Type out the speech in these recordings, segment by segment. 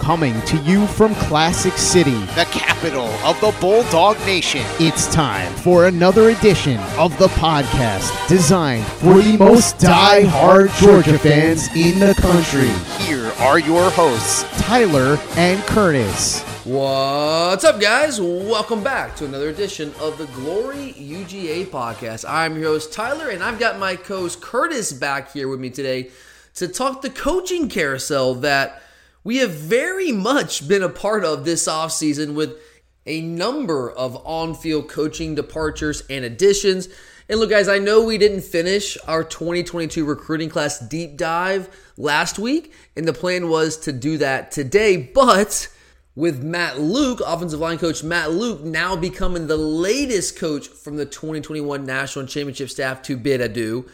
Coming to you from Classic City, the capital of the Bulldog Nation. it's time for another edition of the podcast designed for the most die-hard Georgia fans in the country. Here are your hosts. Tyler and Curtis. What's up, guys? Welcome back to another edition of the Glory UGA podcast. I'm your host, Tyler, and I've got my co host Curtis back here with me today to talk the coaching carousel that we have very much been a part of this offseason with a number of on field coaching departures and additions. And look, guys, I know we didn't finish our 2022 recruiting class deep dive last week, and the plan was to do that today, but with Matt Luke, offensive line coach Matt Luke, now becoming the latest coach from the 2021 National Championship staff to bid adieu.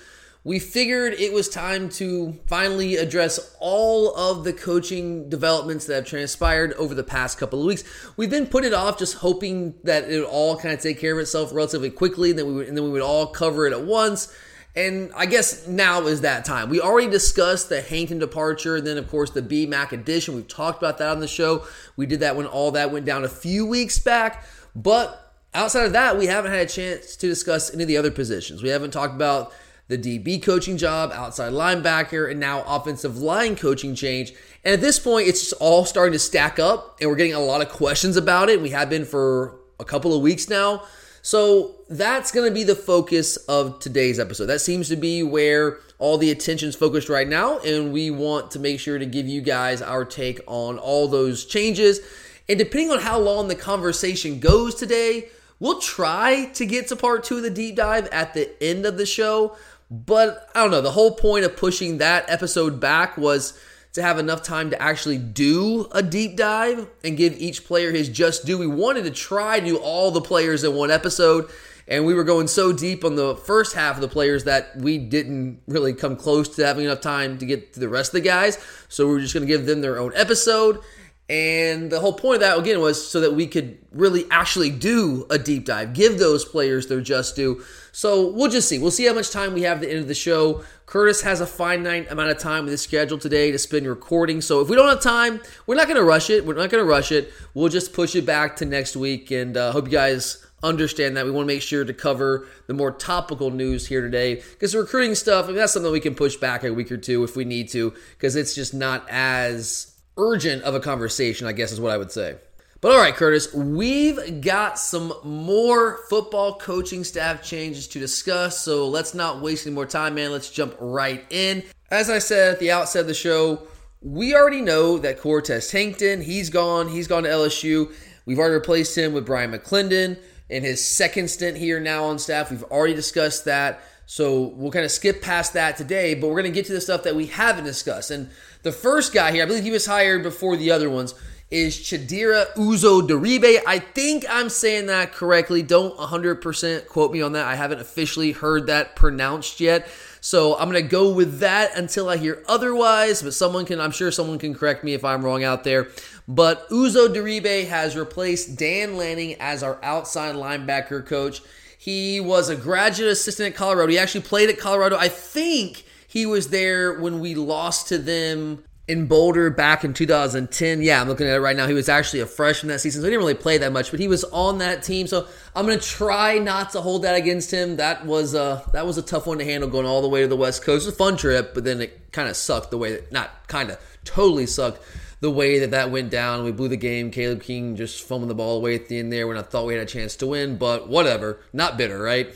We figured it was time to finally address all of the coaching developments that have transpired over the past couple of weeks. We've been putting it off, just hoping that it would all kind of take care of itself relatively quickly, and then we would, and then we would all cover it at once. And I guess now is that time. We already discussed the Hankton departure, and then of course the B Mac addition. We've talked about that on the show. We did that when all that went down a few weeks back. But outside of that, we haven't had a chance to discuss any of the other positions. We haven't talked about the DB coaching job, outside linebacker, and now offensive line coaching change. And at this point, it's just all starting to stack up, and we're getting a lot of questions about it. We have been for a couple of weeks now. So that's going to be the focus of today's episode. That seems to be where all the attention's focused right now, and we want to make sure to give you guys our take on all those changes. And depending on how long the conversation goes today, we'll try to get to part two of the deep dive at the end of the show. But I don't know. The whole point of pushing that episode back was to have enough time to actually do a deep dive and give each player his just due. We wanted to try to do all the players in one episode, and we were going so deep on the first half of the players that we didn't really come close to having enough time to get to the rest of the guys. So we were just going to give them their own episode. And the whole point of that, again, was so that we could really actually do a deep dive, give those players their just due. So we'll just see. We'll see how much time we have at the end of the show. Curtis has a finite amount of time with his schedule today to spend recording. So if we don't have time, we're not going to rush it. We're not going to rush it. We'll just push it back to next week. And uh, hope you guys understand that. We want to make sure to cover the more topical news here today because the recruiting stuff, I mean, that's something we can push back a week or two if we need to because it's just not as urgent of a conversation, I guess is what I would say. But all right, Curtis, we've got some more football coaching staff changes to discuss. So let's not waste any more time, man. Let's jump right in. As I said at the outset of the show, we already know that Cortez Hankton, he's gone. He's gone to LSU. We've already replaced him with Brian McClendon in his second stint here now on staff. We've already discussed that. So we'll kind of skip past that today, but we're going to get to the stuff that we haven't discussed. And the first guy here, I believe he was hired before the other ones, is Chidera Uzo Diribe. I think I'm saying that correctly. Don't 100% quote me on that. I haven't officially heard that pronounced yet. So I'm going to go with that until I hear otherwise, but someone can, I'm sure someone can correct me if I'm wrong out there. But Uzo Daribe has replaced Dan Lanning as our outside linebacker coach. He was a graduate assistant at Colorado. He actually played at Colorado. I think he was there when we lost to them in Boulder back in 2010. Yeah, I'm looking at it right now. He was actually a freshman that season, so he didn't really play that much, but he was on that team. So I'm gonna try not to hold that against him. That was a that was a tough one to handle going all the way to the West Coast. It was a fun trip, but then it kind of sucked the way that not kind of totally sucked the way that that went down. We blew the game. Caleb King just fumbled the ball away at the end there when I thought we had a chance to win, but whatever. Not bitter, right?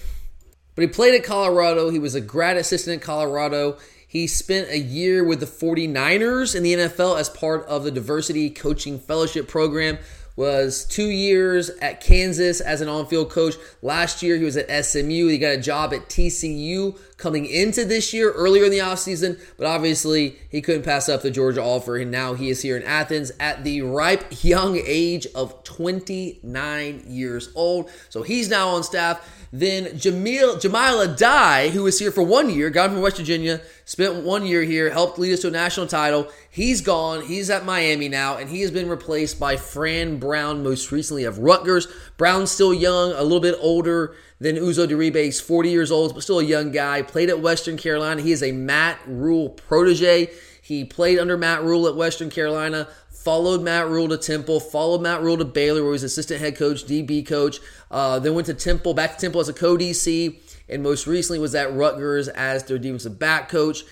But he played at Colorado. He was a grad assistant at Colorado. He spent a year with the 49ers in the NFL as part of the Diversity Coaching Fellowship Program was two years at Kansas as an on-field coach. Last year he was at SMU. He got a job at TCU coming into this year earlier in the offseason, but obviously he couldn't pass up the Georgia offer and now he is here in Athens at the ripe young age of 29 years old. So he's now on staff. Then Jamil Jahmile Addae, who was here for one year, got him from West Virginia, spent one year here, helped lead us to a national title. He's gone. He's at Miami now, and he has been replaced by Fran Brown, most recently of Rutgers. Brown's still young, a little bit older than Uzo Diribe. He's 40 years old, but still a young guy. Played at Western Carolina. He is a Matt Rhule protege. He played under Matt Rhule at Western Carolina, followed Matt Rhule to Temple, followed Matt Rhule to Baylor, where he was assistant head coach, DB coach. Uh, then went to Temple, back to Temple as a co DC, and most recently was at Rutgers as their defensive back coach.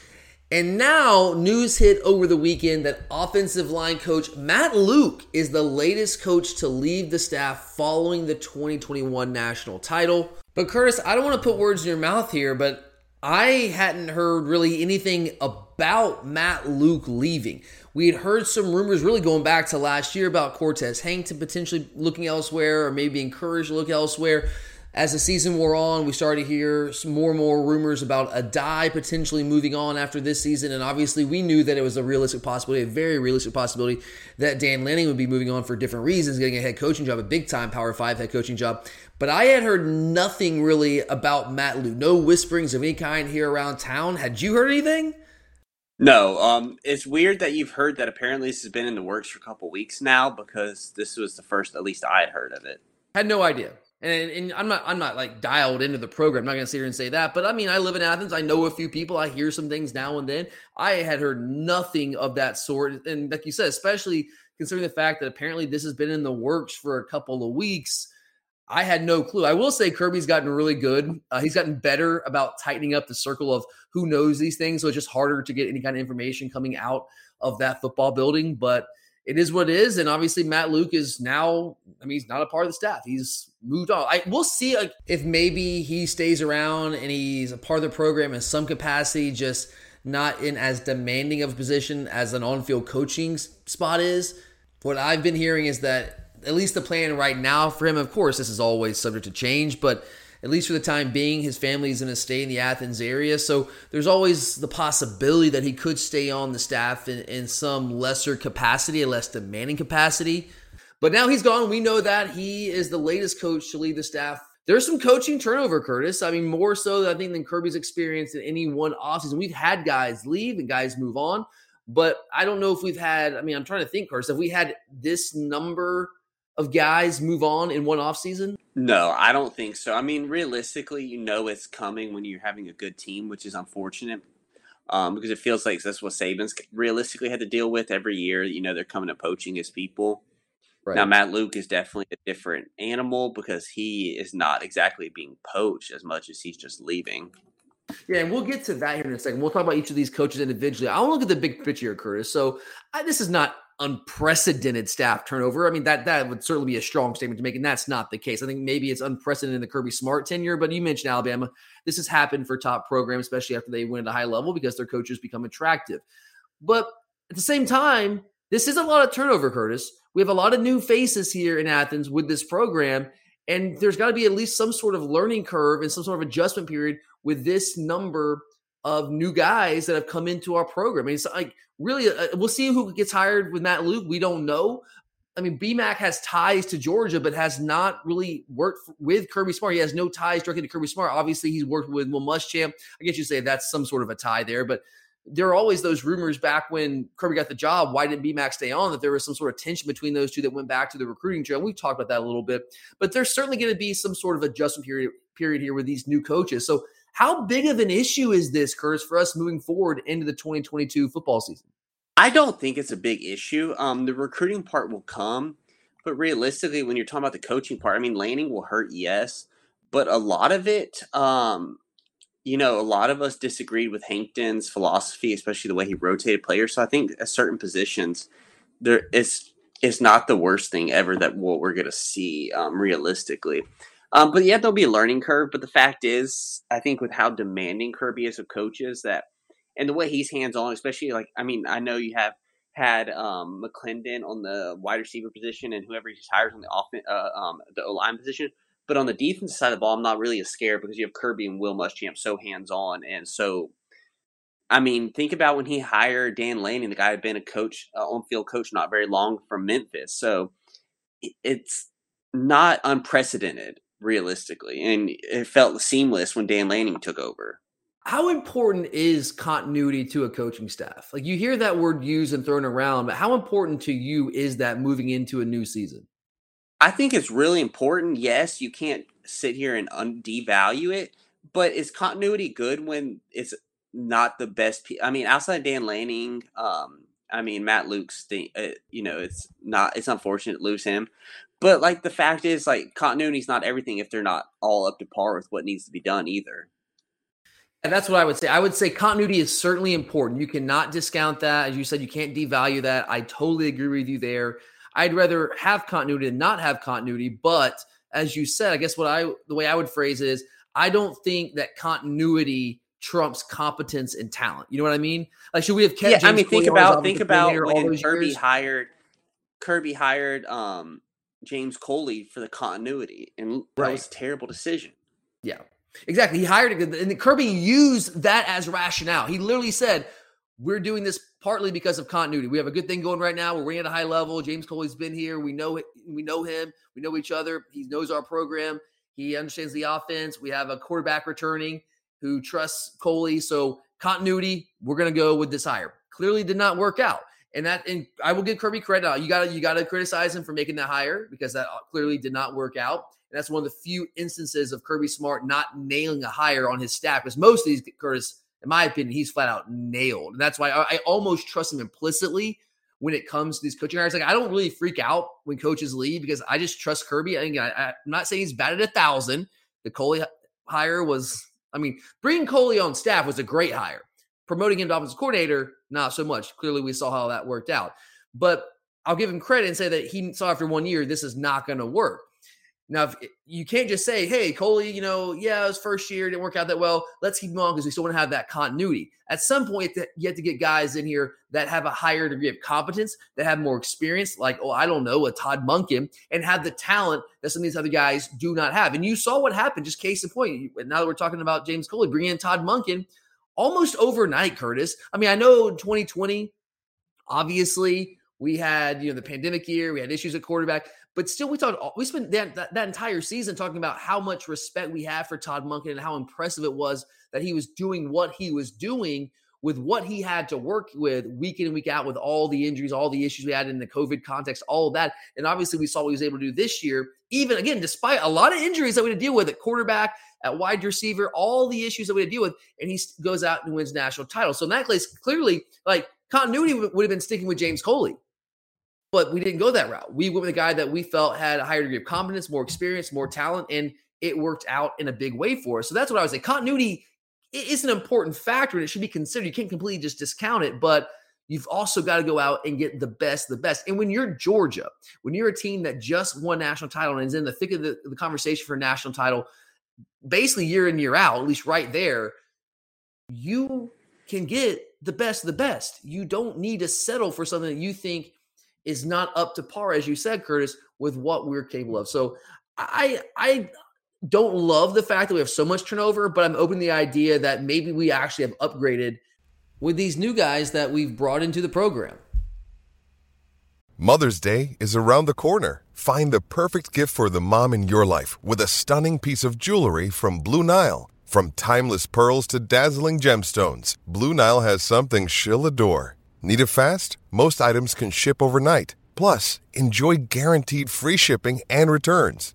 And now news hit over the weekend that offensive line coach Matt Luke is the latest coach to leave the staff following the 2021 national title. But Curtis, I don't want to put words in your mouth here, but I hadn't heard really anything about Matt Luke leaving. We had heard some rumors really going back to last year about Cortez Hankton potentially looking elsewhere or maybe encouraged to look elsewhere. As the season wore on, we started to hear more and more rumors about Addae potentially moving on after this season. And obviously, we knew that it was a realistic possibility, a very realistic possibility, that Dan Lanning would be moving on for different reasons, getting a head coaching job, a big time Power Five head coaching job. But I had heard nothing really about Matt Luke, no whisperings of any kind here around town. Had you heard anything? No, um, it's weird that you've heard that apparently this has been in the works for a couple weeks now because this was the first, at least I had heard of it. Had no idea. And, and I'm not I'm not like dialed into the program. I'm not gonna sit here and say that, but I mean I live in Athens. I know a few people. I hear some things now and then. I had heard nothing of that sort. And like you said, especially considering the fact that apparently this has been in the works for a couple of weeks. I had no clue. I will say Kirby's gotten really good. Uh, he's gotten better about tightening up the circle of who knows these things. So it's just harder to get any kind of information coming out of that football building. But it is what it is. And obviously, Matt Luke is now, I mean, he's not a part of the staff. He's moved on. I, we'll see like, if maybe he stays around and he's a part of the program in some capacity, just not in as demanding of a position as an on field coaching spot is. What I've been hearing is that at least the plan right now for him. Of course, this is always subject to change, but at least for the time being, his family is going to stay in the Athens area. So there's always the possibility that he could stay on the staff in, in some lesser capacity, a less demanding capacity. But now he's gone. We know that he is the latest coach to leave the staff. There's some coaching turnover, Curtis. I mean, more so, I think, than Kirby's experienced in any one offseason. We've had guys leave and guys move on, but I don't know if we've had, I mean, I'm trying to think, Curtis, if we had this number of guys move on in one offseason? No, I don't think so. I mean, realistically, you know it's coming when you're having a good team, which is unfortunate um, because it feels like that's what Saban's realistically had to deal with every year. You know, they're coming to poaching his people. Right. Now, Matt Luke is definitely a different animal because he is not exactly being poached as much as he's just leaving. Yeah, and we'll get to that here in a second. We'll talk about each of these coaches individually. I want to look at the big picture here, Curtis. So I, this is not unprecedented staff turnover. I mean, that that would certainly be a strong statement to make, and that's not the case. I think maybe it's unprecedented in the Kirby Smart tenure, but you mentioned Alabama. This has happened for top programs, especially after they win at a high level because their coaches become attractive. But at the same time, this is a lot of turnover, Curtis. We have a lot of new faces here in Athens with this program, and there's got to be at least some sort of learning curve and some sort of adjustment period with this number of new guys that have come into our program. I mean, it's like really, uh, we'll see who gets hired with Matt Luke. We don't know. I mean, BMAC has ties to Georgia, but has not really worked with Kirby Smart. He has no ties directly to Kirby Smart. Obviously, he's worked with Will Muschamp. I guess you say that's some sort of a tie there, but there are always those rumors back when Kirby got the job. Why didn't BMAC stay on? That there was some sort of tension between those two that went back to the recruiting trail. We've talked about that a little bit, but there's certainly going to be some sort of adjustment period period here with these new coaches. So, how big of an issue is this, Curtis, for us moving forward into the 2022 football season? I don't think it's a big issue. Um, the recruiting part will come, but realistically, when you're talking about the coaching part, I mean, Lanning will hurt, yes, but a lot of it, um, you know, a lot of us disagreed with Hankton's philosophy, especially the way he rotated players. So I think at certain positions, there it's it's not the worst thing ever that what we're gonna see um, realistically. Um, but yeah, there'll be a learning curve. But the fact is, I think with how demanding Kirby is of coaches, that and the way he's hands on, especially like I mean, I know you have had um, McClendon on the wide receiver position and whoever he hires on the offense, uh, um, the O line position. But on the defensive side of the ball, I'm not really as scared because you have Kirby and Will Muschamp so hands on and so. I mean, think about when he hired Dan Lanning, the guy had been a coach, uh, on field coach, not very long from Memphis. So it's not unprecedented realistically, and it felt seamless when Dan Lanning took over. How important is continuity to a coaching staff? Like you hear that word used and thrown around, but how important to you is that moving into a new season? I think it's really important. Yes, you can't sit here and un- devalue it, but is continuity good when it's not the best? Pe- I mean, outside Dan Lanning, um, I mean Matt Luke's, thing, uh, you know, it's not. It's unfortunate to lose him, but like the fact is, like continuity is not everything if they're not all up to par with what needs to be done either. And that's what I would say. I would say continuity is certainly important. You cannot discount that. As you said, you can't devalue that. I totally agree with you there. I'd rather have continuity than not have continuity. But as you said, I guess what I the way I would phrase it is I don't think that continuity trumps competence and talent. You know what I mean? Like should we have kept Yeah, I James mean think about think about when Kirby years? hired Kirby hired um James Coley for the continuity, and that Right. was a terrible decision. Yeah, exactly. He hired it, and Kirby used that as rationale. He literally said, "We're doing this partly because of continuity. We have a good thing going right now. We're winning at a high level. James Coley's been here. We know it. We know him. We know each other. He knows our program. He understands the offense. We have a quarterback returning who trusts Coley. So continuity. We're going to go with this hire. Clearly, did not work out." And that, and I will give Kirby credit. Uh, you got to, you got to criticize him for making that hire because that uh, clearly did not work out. And that's one of the few instances of Kirby Smart not nailing a hire on his staff. Because most of these, Curtis, in my opinion, he's flat out nailed. And that's why I, I almost trust him implicitly when it comes to these coaching hires. Like I don't really freak out when coaches leave because I just trust Kirby. I think I, I'm not saying he's batted a thousand. The Coley hire was, I mean, bringing Coley on staff was a great hire. Promoting him to offensive coordinator, not so much. Clearly, we saw how that worked out. But I'll give him credit and say that he saw after one year this is not going to work. Now, if, you can't just say, "Hey, Coley, you know, yeah, his first year didn't work out that well. Let's keep him on because we still want to have that continuity." At some point, you have to get guys in here that have a higher degree of competence, that have more experience, like, oh, I don't know, a Todd Monken, and have the talent that some of these other guys do not have. And you saw what happened. Just case in point. Now that we're talking about James Coley, bringing in Todd Monken almost overnight, Curtis. I mean, I know 2020, obviously, we had you know the pandemic year, we had issues at quarterback, but still, we talked. We spent that, that, that entire season talking about how much respect we have for Todd Monken and how impressive it was that he was doing what he was doing with what he had to work with week in and week out with all the injuries, all the issues we had in the COVID context, all of that. And obviously, we saw what he was able to do this year, even again, despite a lot of injuries that we had to deal with at quarterback, at wide receiver, all the issues that we had to deal with. And he goes out and wins national title. So in that case, clearly, like continuity would have been sticking with James Coley. But we didn't go that route. We went with a guy that we felt had a higher degree of confidence, more experience, more talent, and it worked out in a big way for us. So that's what I would say. Continuity is an important factor and it should be considered. You can't completely just discount it, but you've also got to go out and get the best, the best. And when you're Georgia, when you're a team that just won national title and is in the thick of the, the conversation for national title, basically year in, year out, at least right there, you can get the best of the best. You don't need to settle for something that you think is not up to par, as you said, Curtis, with what we're capable of. So I I don't love the fact that we have so much turnover, but I'm open to the idea that maybe we actually have upgraded with these new guys that we've brought into the program. Mother's Day is around the corner. Find the perfect gift for the mom in your life with a stunning piece of jewelry from Blue Nile. From timeless pearls to dazzling gemstones, Blue Nile has something she'll adore. Need it fast? Most items can ship overnight. Plus, enjoy guaranteed free shipping and returns.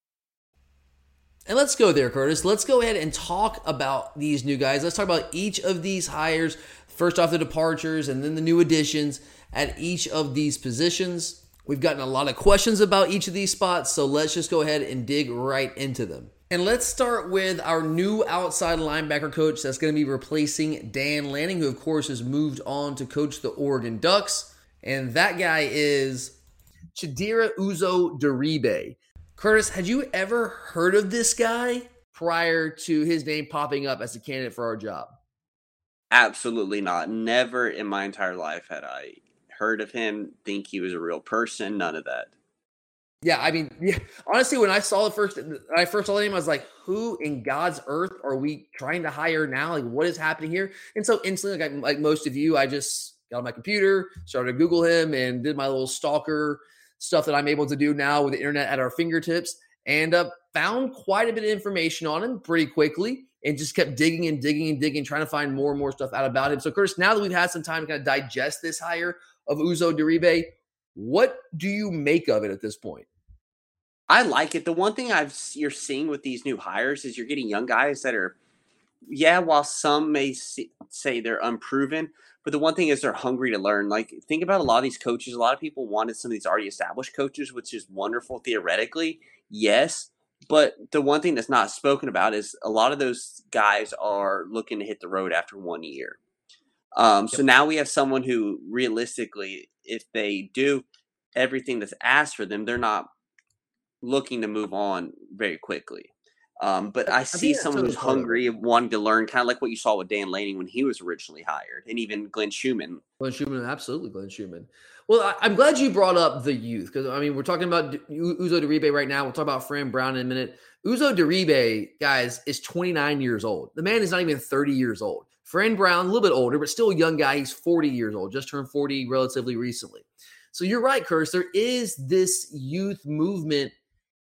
And let's go there, Curtis. Let's go ahead and talk about these new guys. Let's talk about each of these hires. First off, the departures and then the new additions at each of these positions. We've gotten a lot of questions about each of these spots, so let's just go ahead and dig right into them. And let's start with our new outside linebacker coach that's going to be replacing Dan Lanning, who, of course, has moved on to coach the Oregon Ducks. And that guy is Chidera Uzo Diribe. Curtis, had you ever heard of this guy prior to his name popping up as a candidate for our job? Absolutely not. Never in my entire life had I heard of him, think he was a real person, none of that. Yeah, I mean, yeah, honestly, when I saw the first, I first saw the name, I was like, "Who in God's earth are we trying to hire now? Like, what is happening here?" And so instantly, like, like most of you, I just got on my computer, started to Google him, and did my little stalker stuff that I'm able to do now with the internet at our fingertips, and uh, found quite a bit of information on him pretty quickly and just kept digging and digging and digging, trying to find more and more stuff out about him. So, Curtis, now that we've had some time to kind of digest this hire of Uzo Diribe, what do you make of it at this point? I like it. The one thing I've you're seeing with these new hires is you're getting young guys that are, yeah, while some may see, say they're unproven, but the one thing is they're hungry to learn. Like think about a lot of these coaches. A lot of people wanted some of these already established coaches, which is wonderful theoretically, yes. But the one thing that's not spoken about is a lot of those guys are looking to hit the road after one year. Um, so now we have someone who realistically, if they do everything that's asked for them, they're not looking to move on very quickly. Um, but I see someone who's hungry, wanting to learn, kind of like what you saw with Dan Lanning when he was originally hired, and even Glenn Schumann. Glenn Schumann, absolutely, Glenn Schumann. Well, I, am glad you brought up the youth because I mean we're talking about Uzo Diribe right now. We'll talk about Fran Brown in a minute. Uzo Diribe, guys, is 29 years old. The man is not even 30 years old. Fran Brown, a little bit older, but still a young guy. He's 40 years old, just turned 40 relatively recently. So you're right, Curse. There is this youth movement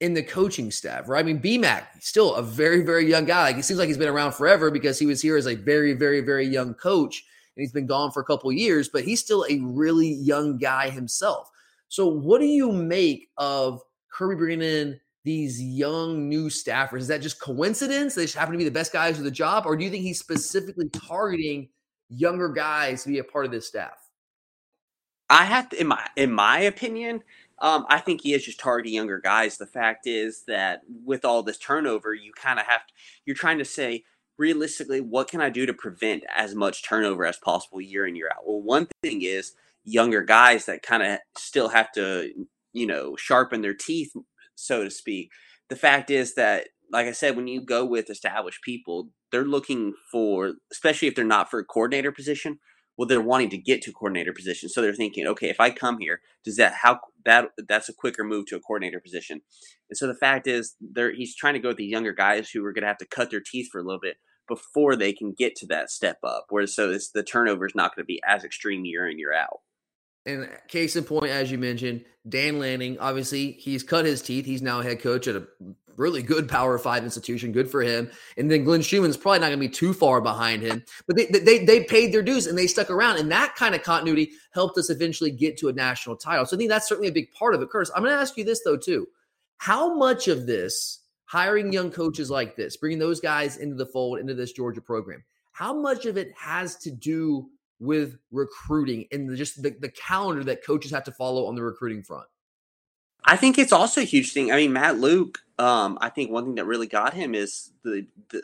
in the coaching staff, right? I mean, BMAC, still a very, very young guy. Like it seems like he's been around forever because he was here as a very, very, very young coach and he's been gone for a couple years, but he's still a really young guy himself. So, what do you make of Kirby bringing in these young new staffers? Is that just coincidence? They just happen to be the best guys for the job, or do you think he's specifically targeting younger guys to be a part of this staff? I have to, in my in my opinion, um, I think he is just targeting younger guys. The fact is that with all this turnover, you kind of have to, you're trying to say, realistically, what can I do to prevent as much turnover as possible year in, year out? Well, one thing is younger guys that kind of still have to, you know, sharpen their teeth, so to speak. The fact is that, like I said, when you go with established people, they're looking for, especially if they're not for a coordinator position, well they're wanting to get to coordinator position. So they're thinking okay if i come here does that how that that's a quicker move to a coordinator position. And so the fact is there he's trying to go with the younger guys who are going to have to cut their teeth for a little bit before they can get to that step up whereas so this, the turnover is not going to be as extreme year in year out. And uh, case in point, as you mentioned, Dan Lanning, obviously he's cut his teeth. He's now head coach at a really good Power Five institution. Good for him. And then Glenn Schumann's probably not going to be too far behind him. But they, they they paid their dues and they stuck around, and that kind of continuity helped us eventually get to a national title. So I think that's certainly a big part of it. Curtis, I'm going to ask you this though too: How much of this hiring young coaches like this, bringing those guys into the fold into this Georgia program, how much of it has to do with recruiting and the, just the, the calendar that coaches have to follow on the recruiting front? I think it's also a huge thing. I mean, Matt Luke, um, I think one thing that really got him is the the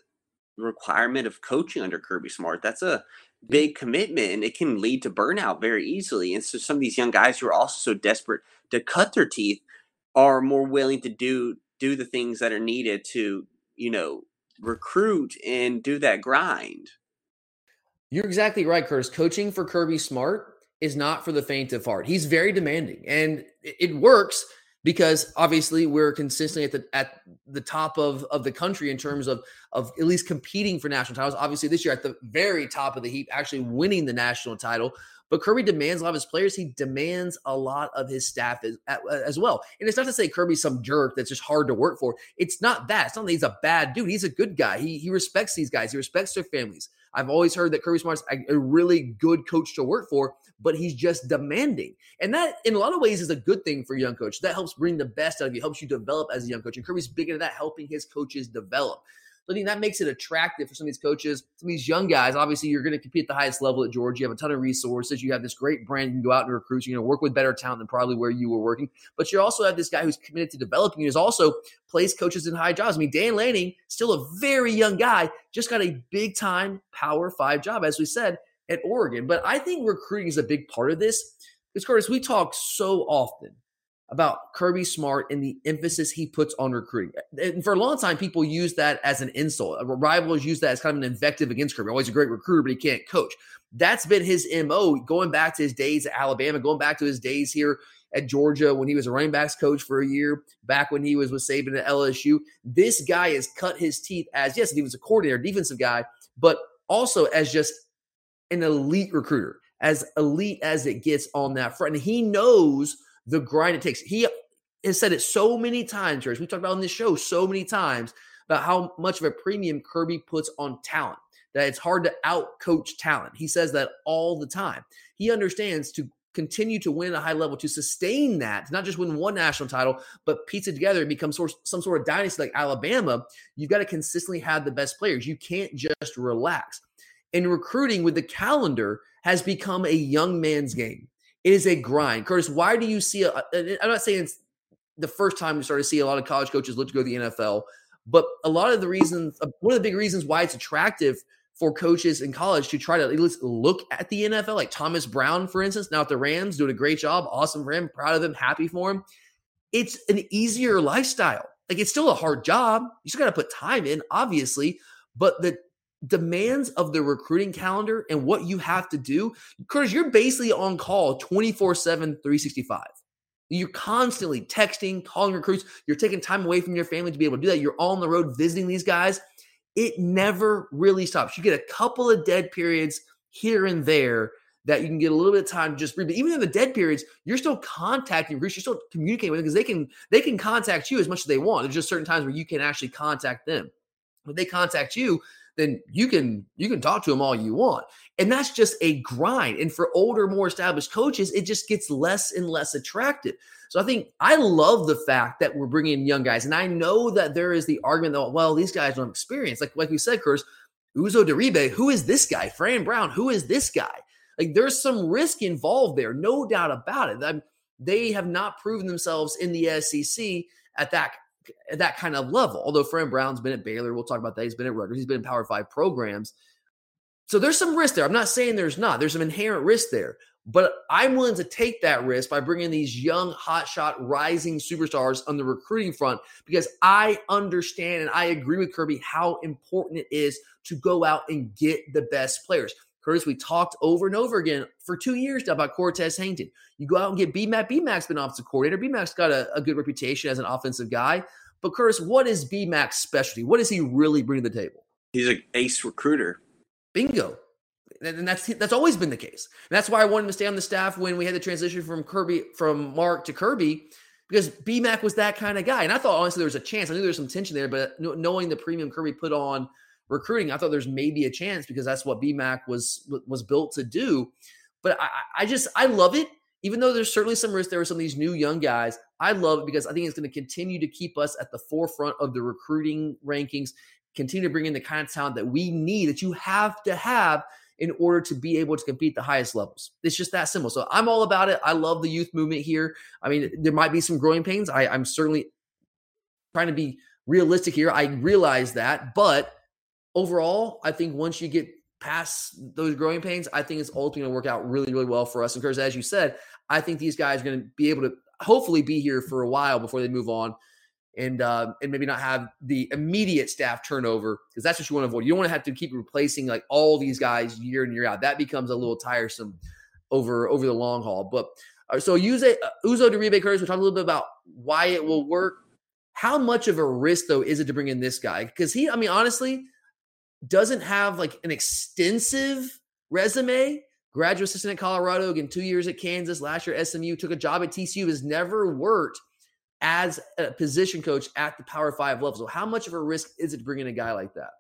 requirement of coaching under Kirby Smart. That's a big commitment and it can lead to burnout very easily. And so some of these young guys who are also so desperate to cut their teeth are more willing to do do the things that are needed to, you know, recruit and do that grind. You're exactly right, Curtis. Coaching for Kirby Smart is not for the faint of heart. He's very demanding and it works because obviously we're consistently at the at the top of of the country in terms of of at least competing for national titles. Obviously, this year at the very top of the heap, actually winning the national title. But Kirby demands a lot of his players. He demands a lot of his staff as, as well. And it's not to say Kirby's some jerk that's just hard to work for. It's not that. It's not that he's a bad dude. He's a good guy. He, he respects these guys. He respects their families. I've always heard that Kirby Smart's a, a really good coach to work for, but he's just demanding. And that, in a lot of ways, is a good thing for a young coach. That helps bring the best out of you, helps you develop as a young coach. And Kirby's big into that, helping his coaches develop. So I think that makes it attractive for some of these coaches, some of these young guys. Obviously, you're going to compete at the highest level at Georgia. You have a ton of resources. You have this great brand. You can go out and recruit. You're going to work with better talent than probably where you were working. But you also have this guy who's committed to developing. Who's also placed coaches in high jobs. I mean, Dan Lanning, still a very young guy, just got a big time Power Five job, as we said at Oregon. But I think recruiting is a big part of this. Because Curtis, we talk so often about Kirby Smart and the emphasis he puts on recruiting. And for a long time, people use that as an insult. Uh, rivals use that as kind of an invective against Kirby. Always a great recruiter, but he can't coach. That's been his MO going back to his days at Alabama, going back to his days here at Georgia when he was a running backs coach for a year, back when he was with Saban at LSU. This guy has cut his teeth as, yes, he was a coordinator, defensive guy, but also as just an elite recruiter, as elite as it gets on that front. And he knows – the grind it takes. He has said it so many times, Church. We talked about on this show so many times about how much of a premium Kirby puts on talent. That it's hard to out coach talent. He says that all the time. He understands to continue to win at a high level, to sustain that, to not just win one national title, but piece it together and become some sort of dynasty like Alabama, you've got to consistently have the best players. You can't just relax. And recruiting with the calendar has become a young man's game. It is a grind. Curtis, why do you see I'm not saying it's the first time we start to see a lot of college coaches look to go to the NFL, but a lot of the reasons, uh, one of the big reasons why it's attractive for coaches in college to try to at least look at the NFL, like Thomas Brown, for instance, now at the Rams, doing a great job. Awesome for him. Proud of him. Happy for him. It's an easier lifestyle. Like it's still a hard job. You still got to put time in, obviously, but the demands of the recruiting calendar and what you have to do, Curtis, you're basically on call 24 7, 365. You're constantly texting, calling recruits. You're taking time away from your family to be able to do that. You're all on the road visiting these guys. It never really stops. You get a couple of dead periods here and there that you can get a little bit of time to just breathe. But even in the dead periods, you're still contacting recruits. You're still communicating with them because they can they can contact you as much as they want. There's just certain times where you can actually contact them. When they contact you, then you can you can talk to them all you want. And that's just a grind. And for older, more established coaches, it just gets less and less attractive. So I think I love the fact that we're bringing in young guys. And I know that there is the argument that, well, these guys don't experience. Like, like we said, Curtis, Uzo Diribe, who is this guy? Fran Brown, who is this guy? Like, there's some risk involved there, no doubt about it. I'm, they have not proven themselves in the SEC at that at that kind of level. Although Fran Brown's been at Baylor, we'll talk about that. He's been at Rutgers, he's been in Power Five programs. So there's some risk there. I'm not saying there's not. There's some inherent risk there. But I'm willing to take that risk by bringing these young, hotshot, rising superstars on the recruiting front because I understand and I agree with Kirby how important it is to go out and get the best players. Curtis, we talked over and over again for two years about Cortez Hankton. You go out and get BMAC. BMAC's been offensive coordinator. BMAC's got a, a good reputation as an offensive guy. But Curtis, what is BMAC's specialty? What does he really bring to the table? He's an ace recruiter. Bingo. And that's that's always been the case. And that's why I wanted him to stay on the staff when we had the transition from Kirby from Mark to Kirby, because BMAC was that kind of guy. And I thought honestly there was a chance. I knew there was some tension there, but knowing the premium Kirby put on recruiting. I thought there's maybe a chance because that's what BMAC was was built to do. But I, I just I love it. Even though there's certainly some risk there with some of these new young guys, I love it because I think it's going to continue to keep us at the forefront of the recruiting rankings, continue to bring in the kind of talent that we need, that you have to have in order to be able to compete the highest levels. It's just that simple. So I'm all about it. I love the youth movement here. I mean, there might be some growing pains. I, I'm certainly trying to be realistic here. I realize that, but overall, I think once you get past those growing pains, I think it's ultimately going to work out really, really well for us. And because, as you said, I think these guys are going to be able to hopefully be here for a while before they move on and uh, and maybe not have the immediate staff turnover because that's what you want to avoid. You don't want to have to keep replacing like all these guys year in year out. That becomes a little tiresome over over the long haul. But uh, so use uh, Uzo Diribe Curtis. We talked a little bit about why it will work. How much of a risk though is it to bring in this guy? Because he, I mean, honestly, doesn't have like an extensive resume. Graduate assistant at Colorado, again, two years at Kansas, last year SMU, took a job at TCU, has never worked as a position coach at the Power Five level. So, how much of a risk is it to bring in a guy like that?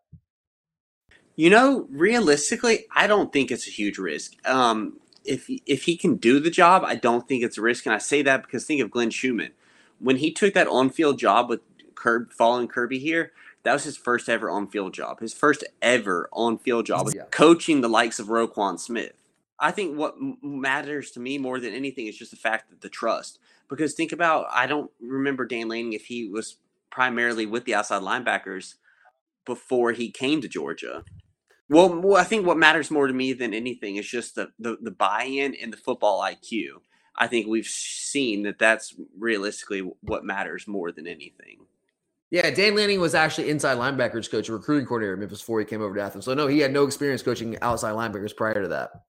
You know, realistically, I don't think it's a huge risk. Um, if if he can do the job, I don't think it's a risk, and I say that because think of Glenn Schumann when he took that on-field job with Kirby, following Kirby here. That was his first ever on-field job. His first ever on-field job was yeah. coaching the likes of Roquan Smith. I think what matters to me more than anything is just the fact that the trust. Because think about, I don't remember Dan Lanning if he was primarily with the outside linebackers before he came to Georgia. Well, I think what matters more to me than anything is just the, the, the buy-in and the football IQ. I think we've seen that that's realistically what matters more than anything. Yeah, Dan Lanning was actually inside linebackers coach, recruiting coordinator in Memphis before he came over to Athens. So no, he had no experience coaching outside linebackers prior to that.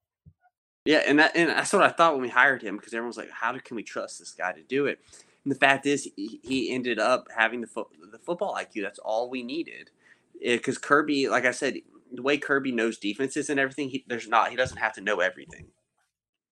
Yeah, and that and that's what I thought when we hired him because everyone's like, "How can we trust this guy to do it?" And the fact is, he, he ended up having the fo- the football IQ. That's all we needed. Eh, because Kirby, like I said, the way Kirby knows defenses and everything, he, there's not he doesn't have to know everything.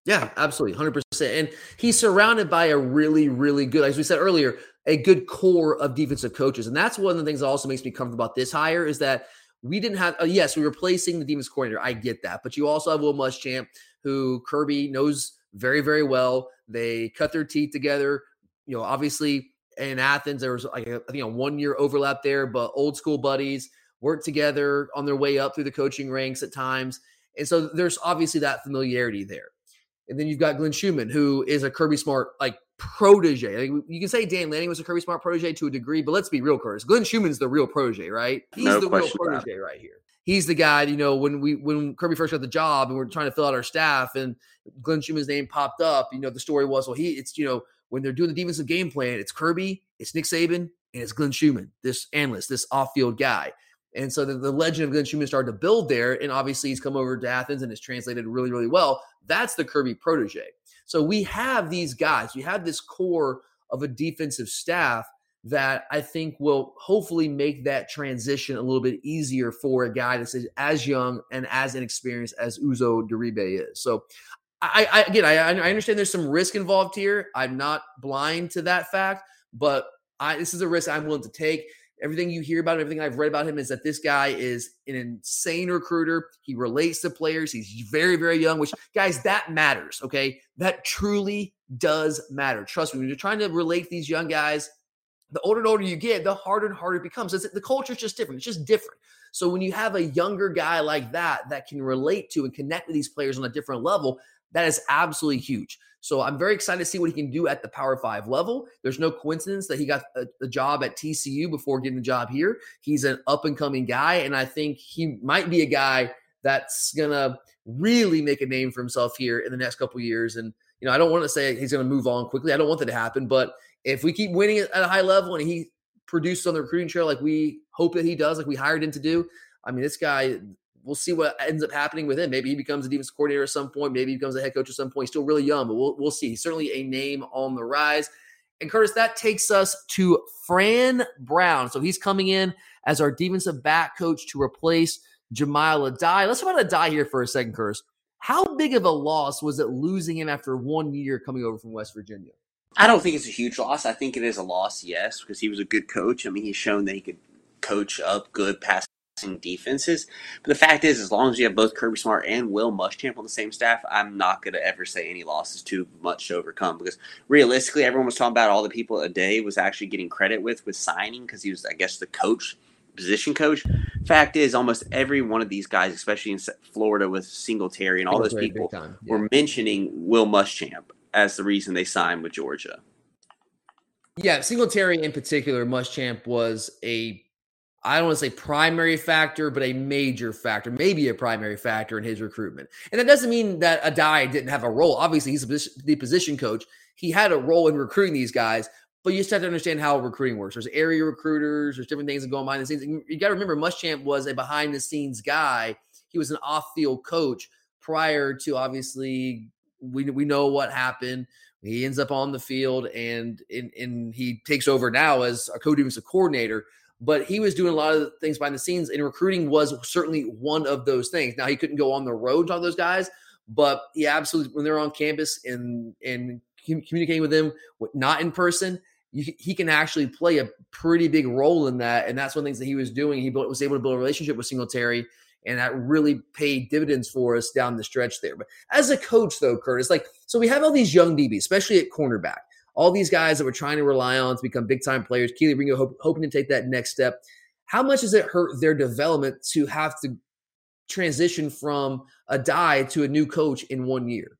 Yeah, absolutely, hundred percent. And he's surrounded by a really, really good, as we said earlier, a good core of defensive coaches, and that's one of the things that also makes me comfortable about this hire is that we didn't have. Uh, yes, we're replacing the defense coordinator. I get that, but you also have Will Muschamp, who Kirby knows very, very well. They cut their teeth together. You know, obviously in Athens there was like a, I think a one year overlap there, but old school buddies worked together on their way up through the coaching ranks at times. And so there's obviously that familiarity there. And then you've got Glenn Schumann, who is a Kirby Smart like protege. Like, you can say Dan Lanning was a Kirby Smart protege to a degree, but let's be real, Curtis. Glenn Schumann's the real protege, right? He's no the real protege right here. He's the guy, you know, when we when Kirby first got the job and we are trying to fill out our staff and Glenn Schumann's name popped up, you know, the story was, well, he it's you know, when they're doing the defensive game plan, it's Kirby, it's Nick Saban, and it's Glenn Schumann, this analyst, this off-field guy. And so the, the legend of Glenn Schumann started to build there. And obviously he's come over to Athens and has translated really, really well. That's the Kirby protege. So we have these guys, we have this core of a defensive staff that I think will hopefully make that transition a little bit easier for a guy that's as young and as inexperienced as Uzo Diribe is. So I, I again, I, I understand there's some risk involved here. I'm not blind to that fact, but I, this is a risk I'm willing to take. Everything you hear about him, everything I've read about him is that this guy is an insane recruiter. He relates to players. He's very, very young, which, guys, that matters. Okay. That truly does matter. Trust me, when you're trying to relate these young guys, the older and older you get, the harder and harder it becomes. It's, the culture is just different. It's just different. So when you have a younger guy like that that can relate to and connect with these players on a different level, that is absolutely huge. So I'm very excited to see what he can do at the Power Five level. There's no coincidence that he got a, a job at TCU before getting the job here. He's an up and coming guy, and I think he might be a guy that's gonna really make a name for himself here in the next couple years. And you know, I don't want to say he's gonna move on quickly. I don't want that to happen, but if we keep winning at a high level and he produces on the recruiting trail like we hope that he does, like we hired him to do, I mean, this guy we'll see what ends up happening with him. Maybe he becomes a defense coordinator at some point. Maybe he becomes a head coach at some point. He's still really young, but we'll we'll see. He's certainly a name on the rise. And Curtis, that takes us to Fran Brown. So he's coming in as our defensive back coach to replace Jahmile Addae. Let's talk about Addae here for a second, Curtis. How big of a loss was it losing him after one year coming over from West Virginia? I don't think it's a huge loss. I think it is a loss, yes, because he was a good coach. I mean, he's shown that he could coach up good pass defenses. But the fact is, as long as you have both Kirby Smart and Will Muschamp on the same staff, I'm not going to ever say any loss is too much to overcome because realistically, everyone was talking about all the people Addae was actually getting credit with with signing because he was, I guess, the coach, position coach. Fact is, almost every one of these guys, especially in Florida with Singletary and all those people, yeah. were mentioning Will Muschamp as the reason they signed with Georgia. Yeah, Singletary in particular, Muschamp was a I don't want to say primary factor, but a major factor, maybe a primary factor in his recruitment. And that doesn't mean that Addae didn't have a role. Obviously, he's the position coach. He had a role in recruiting these guys, but you just have to understand how recruiting works. There's area recruiters, there's different things that go on behind the scenes. You got to remember, Muschamp was a behind the scenes guy. He was an off field coach prior to obviously we we know what happened. He ends up on the field and and, and he takes over now as a co-defensive coordinator but he was doing a lot of things behind the scenes, and recruiting was certainly one of those things. Now he couldn't go on the road to all those guys, but he absolutely when they're on campus and and communicating with them, not in person, you, he can actually play a pretty big role in that. And that's one of the things that he was doing. He built, was able to build a relationship with Singletary, and that really paid dividends for us down the stretch there. But as a coach, though, Curtis, like so, we have all these young DBs, especially at cornerback all these guys that we're trying to rely on to become big time players. Kelee Ringo hope, hoping to take that next step. How much does it hurt their development to have to transition from Addae to a new coach in one year?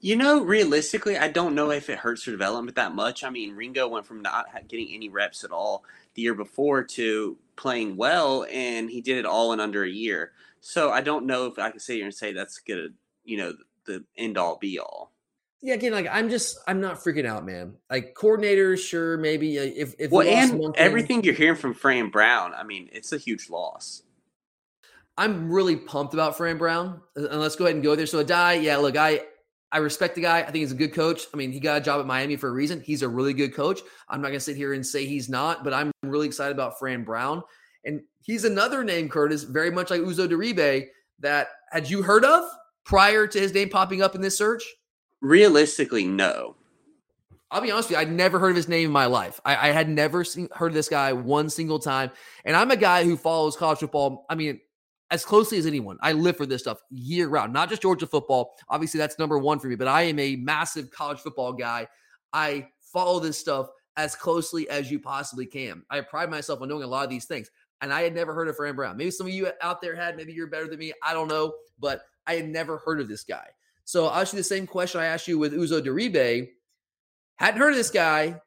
You know, realistically, I don't know if it hurts their development that much. I mean, Ringo went from not getting any reps at all the year before to playing well, and he did it all in under a year. So I don't know if I can sit here and say that's gonna, you know, the end all be all yeah, again, like I'm just I'm not freaking out, man. Like coordinators, sure, maybe uh, if if well, and thing, everything you're hearing from Fran Brown, I mean, it's a huge loss. I'm really pumped about Fran Brown, uh, and let's go ahead and go there. So Addae, yeah, look, I I respect the guy. I think he's a good coach. I mean, he got a job at Miami for a reason. He's a really good coach. I'm not gonna sit here and say he's not, but I'm really excited about Fran Brown, and he's another name, Curtis, very much like Uzo Diribe. That had you heard of prior to his name popping up in this search? Realistically, no. I'll be honest with you, I'd never heard of his name in my life. I, I had never seen, heard of this guy one single time. And I'm a guy who follows college football. I mean, as closely as anyone. I live for this stuff year round, not just Georgia football. Obviously, that's number one for me, but I am a massive college football guy. I follow this stuff as closely as you possibly can. I pride myself on knowing a lot of these things. And I had never heard of Fran Brown. Maybe some of you out there had, maybe you're better than me. I don't know, but I had never heard of this guy. So I'll ask you the same question I asked you with Uzo Diribe. Hadn't heard of this guy,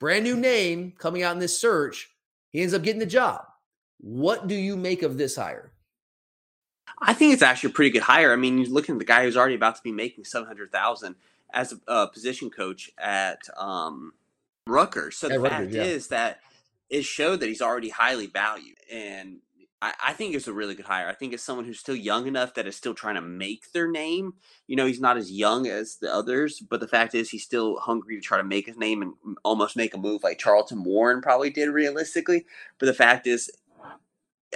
brand new name coming out in this search. He ends up getting the job. What do you make of this hire? I think it's actually a pretty good hire. I mean, you're looking at the guy who's already about to be making seven hundred thousand as a, a, position coach at um, Rutgers. So the fact yeah. is that it showed that he's already highly valued, and I, I think it's a really good hire. I think it's someone who's still young enough that is still trying to make their name. You know, he's not as young as the others, but the fact is he's still hungry to try to make his name and almost make a move like Charlton Warren probably did realistically. But the fact is,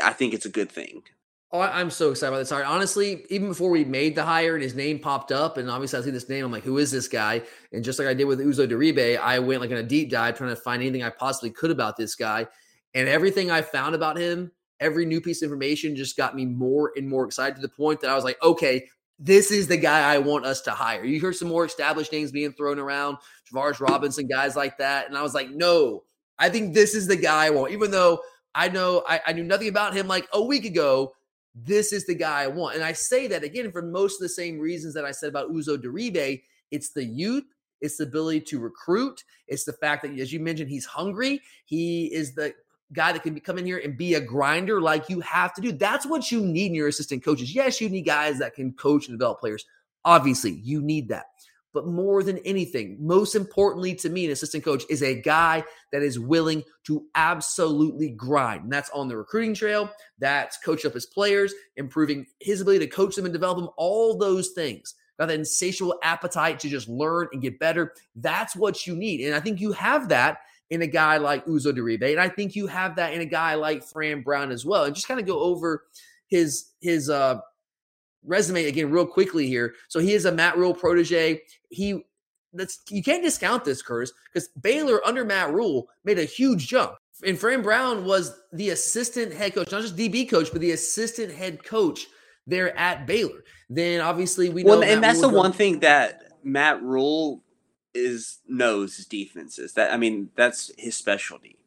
I think it's a good thing. Oh, I'm so excited about this. Sorry, honestly, even before we made the hire and his name popped up, and obviously I see this name, I'm like, who is this guy? And just like I did with Uzo Diribe, I went like in a deep dive trying to find anything I possibly could about this guy. And everything I found about him every new piece of information just got me more and more excited to the point that I was like, okay, this is the guy I want us to hire. You hear some more established names being thrown around, Travaris Robinson, guys like that. And I was like, no, I think this is the guy I want. Even though I know I, I knew nothing about him like a week ago, this is the guy I want. And I say that again for most of the same reasons that I said about Uzo Diribe. It's the youth, it's the ability to recruit, it's the fact that, as you mentioned, he's hungry. He is the guy that can come in here and be a grinder like you have to do. That's what you need in your assistant coaches. Yes, you need guys that can coach and develop players. Obviously, you need that. But more than anything, most importantly to me, an assistant coach is a guy that is willing to absolutely grind. And that's on the recruiting trail, that's coach up his players, improving his ability to coach them and develop them, all those things. Got that insatiable appetite to just learn and get better. That's what you need. And I think you have that in a guy like Uzo Diribe. And I think you have that in a guy like Fran Brown as well. And just kind of go over his his uh resume again real quickly here. So he is a Matt Rhule protege. He that's you can't discount this, Curtis, because Baylor under Matt Rhule made a huge jump. And Fran Brown was the assistant head coach, not just DB coach, but the assistant head coach there at Baylor. Then obviously we know. Well, and that's Rhule the one thing that Matt Rhule is knows his defenses. That I mean, that's his specialty.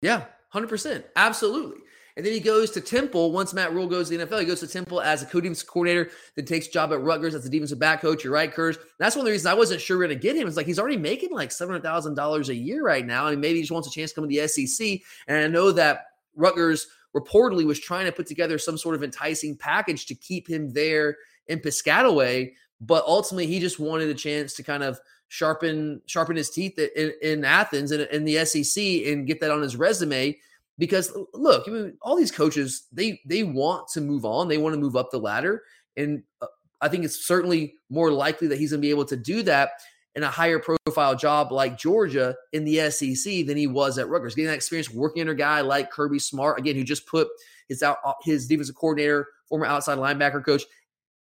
Yeah, hundred percent, absolutely. And then he goes to Temple. Once Matt Rhule goes to the NFL, he goes to Temple as a co-defensive coordinator, then takes job at Rutgers as the defensive back coach. You're right, Kurz. That's one of the reasons I wasn't sure we are going to get him. It's like he's already making like $700,000 a year right now. And maybe he just wants a chance to come to the SEC. And I know that Rutgers reportedly was trying to put together some sort of enticing package to keep him there in Piscataway, but ultimately he just wanted a chance to kind of sharpen sharpen his teeth in, in Athens and in, in the SEC and get that on his resume. Because look, I mean, all these coaches they they want to move on, they want to move up the ladder, and uh, I think it's certainly more likely that he's going to be able to do that in a higher profile job like Georgia in the SEC than he was at Rutgers. Getting that experience working under a guy like Kirby Smart, again, who just put his out his defensive coordinator, former outside linebacker coach,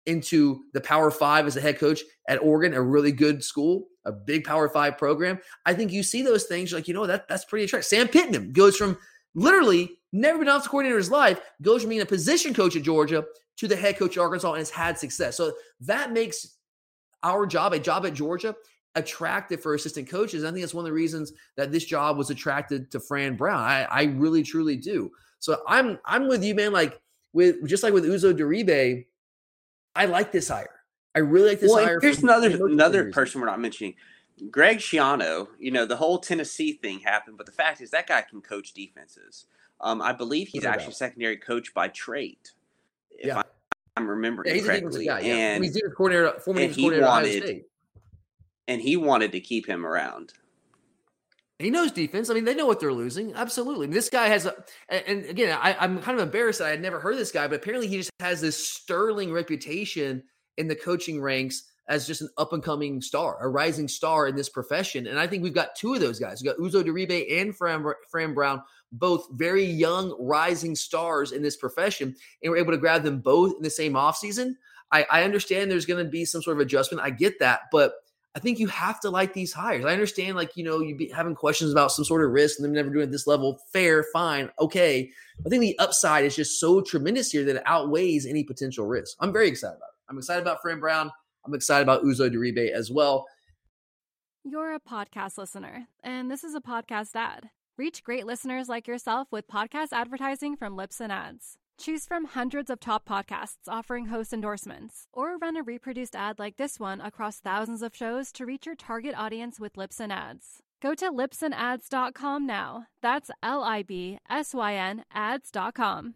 into the Power Five as a head coach at Oregon, a really good school, a big Power Five program. I think you see those things, like you know that that's pretty attractive. Sam Pittman goes from literally never been offensive coordinator in his life, goes from being a position coach at Georgia to the head coach at Arkansas and has had success. So that makes our job, a job at Georgia, attractive for assistant coaches. I think that's one of the reasons that this job was attracted to Fran Brown. I, I really truly do. So I'm I'm with you, man. Like with just like with Uzo Diribe, I like this hire. I really like this well, hire. Here's another another person we're not mentioning. Greg Schiano, you know, the whole Tennessee thing happened, but the fact is that guy can coach defenses. Um, I believe he's No actually secondary coach by trade, if Yeah. I, I'm remembering Yeah, he's a defensive correctly. guy. Yeah. And he's defensive coordinator, former and defensive he coordinator wanted- and he wanted to keep him around. He knows defense. I mean, they know what they're losing. Absolutely. This guy has a, and, again, I, I'm kind of embarrassed that I had never heard this guy, but apparently he just has this sterling reputation in the coaching ranks as just an up and coming star, a rising star in this profession. And I think we've got two of those guys. We've got Uzo Diribe and Fran, Fran Brown, both very young, rising stars in this profession. And we're able to grab them both in the same offseason. I, I understand there's going to be some sort of adjustment. I get that. But I think you have to like these hires. I understand, like, you know, you be having questions about some sort of risk and them never doing it this level. Fair, fine, okay. I think the upside is just so tremendous here that it outweighs any potential risk. I'm very excited about it. I'm excited about Fran Brown. I'm excited about Uzo Diribe as well. You're a podcast listener, and this is a podcast ad. Reach great listeners like yourself with podcast advertising from Libsyn Ads. Choose from hundreds of top podcasts offering host endorsements, or run a reproduced ad like this one across thousands of shows to reach your target audience with Libsyn Ads. Go to libsynads.com now. That's L I B S Y N ads.com.